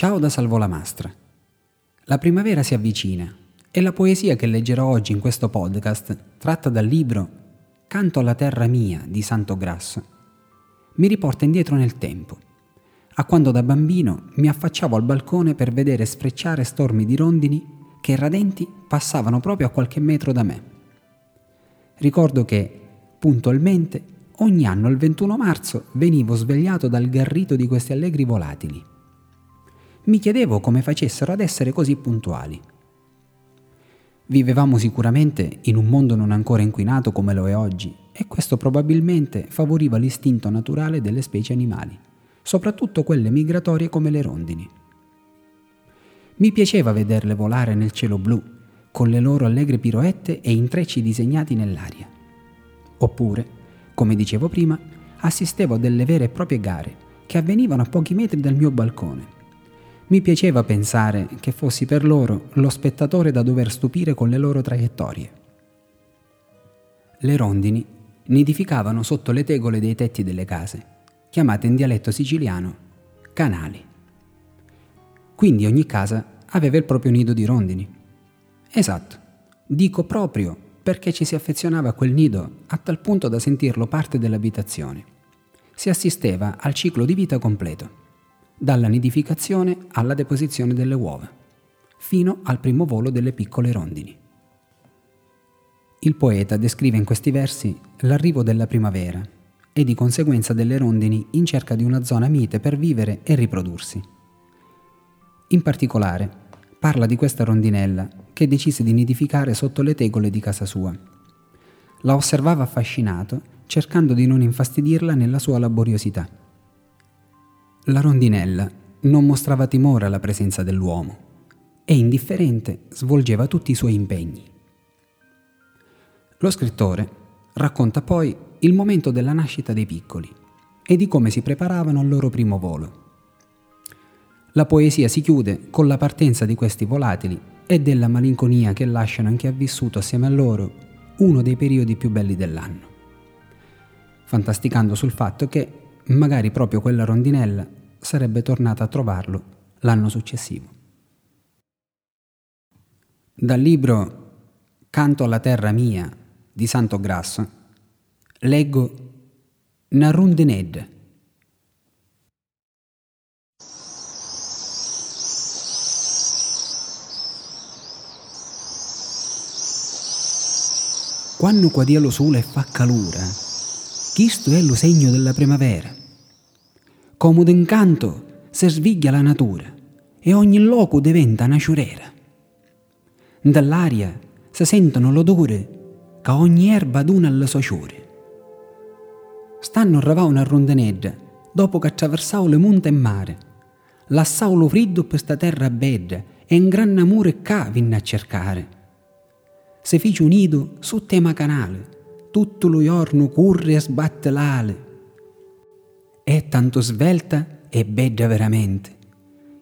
Ciao da Salvolamastra. La primavera si avvicina e la poesia che leggerò oggi in questo podcast, tratta dal libro Canto alla terra mia di Santo Grasso, mi riporta indietro nel tempo, a quando da bambino mi affacciavo al balcone per vedere sfrecciare stormi di rondini che radenti passavano proprio a qualche metro da me. Ricordo che, puntualmente, ogni anno il 21 marzo venivo svegliato dal garrito di questi allegri volatili. Mi chiedevo come facessero ad essere così puntuali. Vivevamo sicuramente in un mondo non ancora inquinato come lo è oggi e questo probabilmente favoriva l'istinto naturale delle specie animali, soprattutto quelle migratorie come le rondini. Mi piaceva vederle volare nel cielo blu, con le loro allegre piroette e intrecci disegnati nell'aria. Oppure, come dicevo prima, assistevo a delle vere e proprie gare che avvenivano a pochi metri dal mio balcone mi piaceva pensare che fossi per loro lo spettatore da dover stupire con le loro traiettorie. Le rondini nidificavano sotto le tegole dei tetti delle case, chiamate in dialetto siciliano canali. Quindi ogni casa aveva il proprio nido di rondini. Esatto, dico proprio perché ci si affezionava a quel nido a tal punto da sentirlo parte dell'abitazione. Si assisteva al ciclo di vita completo dalla nidificazione alla deposizione delle uova, fino al primo volo delle piccole rondini. Il poeta descrive in questi versi l'arrivo della primavera e di conseguenza delle rondini in cerca di una zona mite per vivere e riprodursi. In particolare, parla di questa rondinella che decise di nidificare sotto le tegole di casa sua. La osservava affascinato, cercando di non infastidirla nella sua laboriosità. La rondinella non mostrava timore alla presenza dell'uomo e indifferente svolgeva tutti i suoi impegni. Lo scrittore racconta poi il momento della nascita dei piccoli e di come si preparavano al loro primo volo. La poesia si chiude con la partenza di questi volatili e della malinconia che lasciano in chi ha vissuto assieme a loro uno dei periodi più belli dell'anno, fantasticando sul fatto che magari proprio quella rondinella sarebbe tornata a trovarlo l'anno successivo. Dal libro Canto alla terra mia di Santo Grasso leggo Narundened. Quando qua dia lo sole fa calura, questo è lo segno della primavera come d'incanto si sveglia la natura e ogni loco diventa una ciurera. Dall'aria si sentono l'odore che ogni erba duna alle sue ciure. Stanno a una rondaneggia dopo che attraversavo le monte e mare. Lassavo lo freddo per sta terra bedda e un gran amore qua vinne a cercare. Se fece un nido su tema canale, tutto giorno corre e sbatte l'ale è tanto svelta e bella veramente.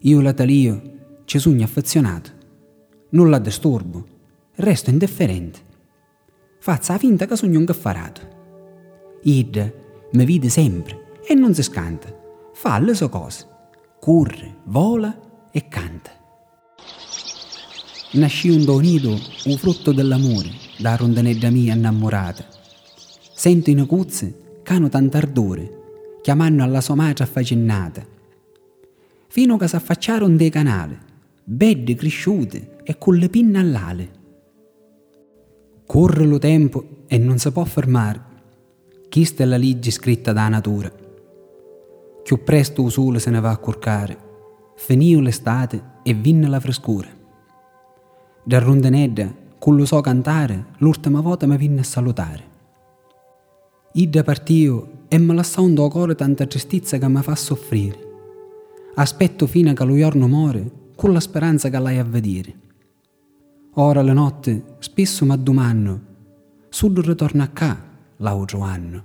Io la talio, ci sogno affezionato. Non la disturbo, resto indifferente. Faccia finta che sogno un gaffarato. Ida mi vede sempre e non si scanta. Fa le sue cose. Corre, vola e canta. Nasci un donido, un frutto dell'amore, da rondaneggia mia innamorata. Sento in acuzze che hanno tanto ardore chiamando alla sua madre affacennata. Fino che si affacciarono dei canali, belle cresciute e con le pinne all'ale. Corre lo tempo e non si può fermare. Questa è la legge scritta da natura. Più presto il sole se ne va a curcare. Finì l'estate e vinne la frescura. Da rondenedda, con lo so cantare, l'ultima volta mi vinne a salutare. Ida partio e me lasciò un cuore tanta tristezza che mi fa soffrire. Aspetto fino a che lo giorno muore con la speranza che l'hai a vedere. Ora le notte spesso mi addomano, sul ritorno a ca l'altro anno.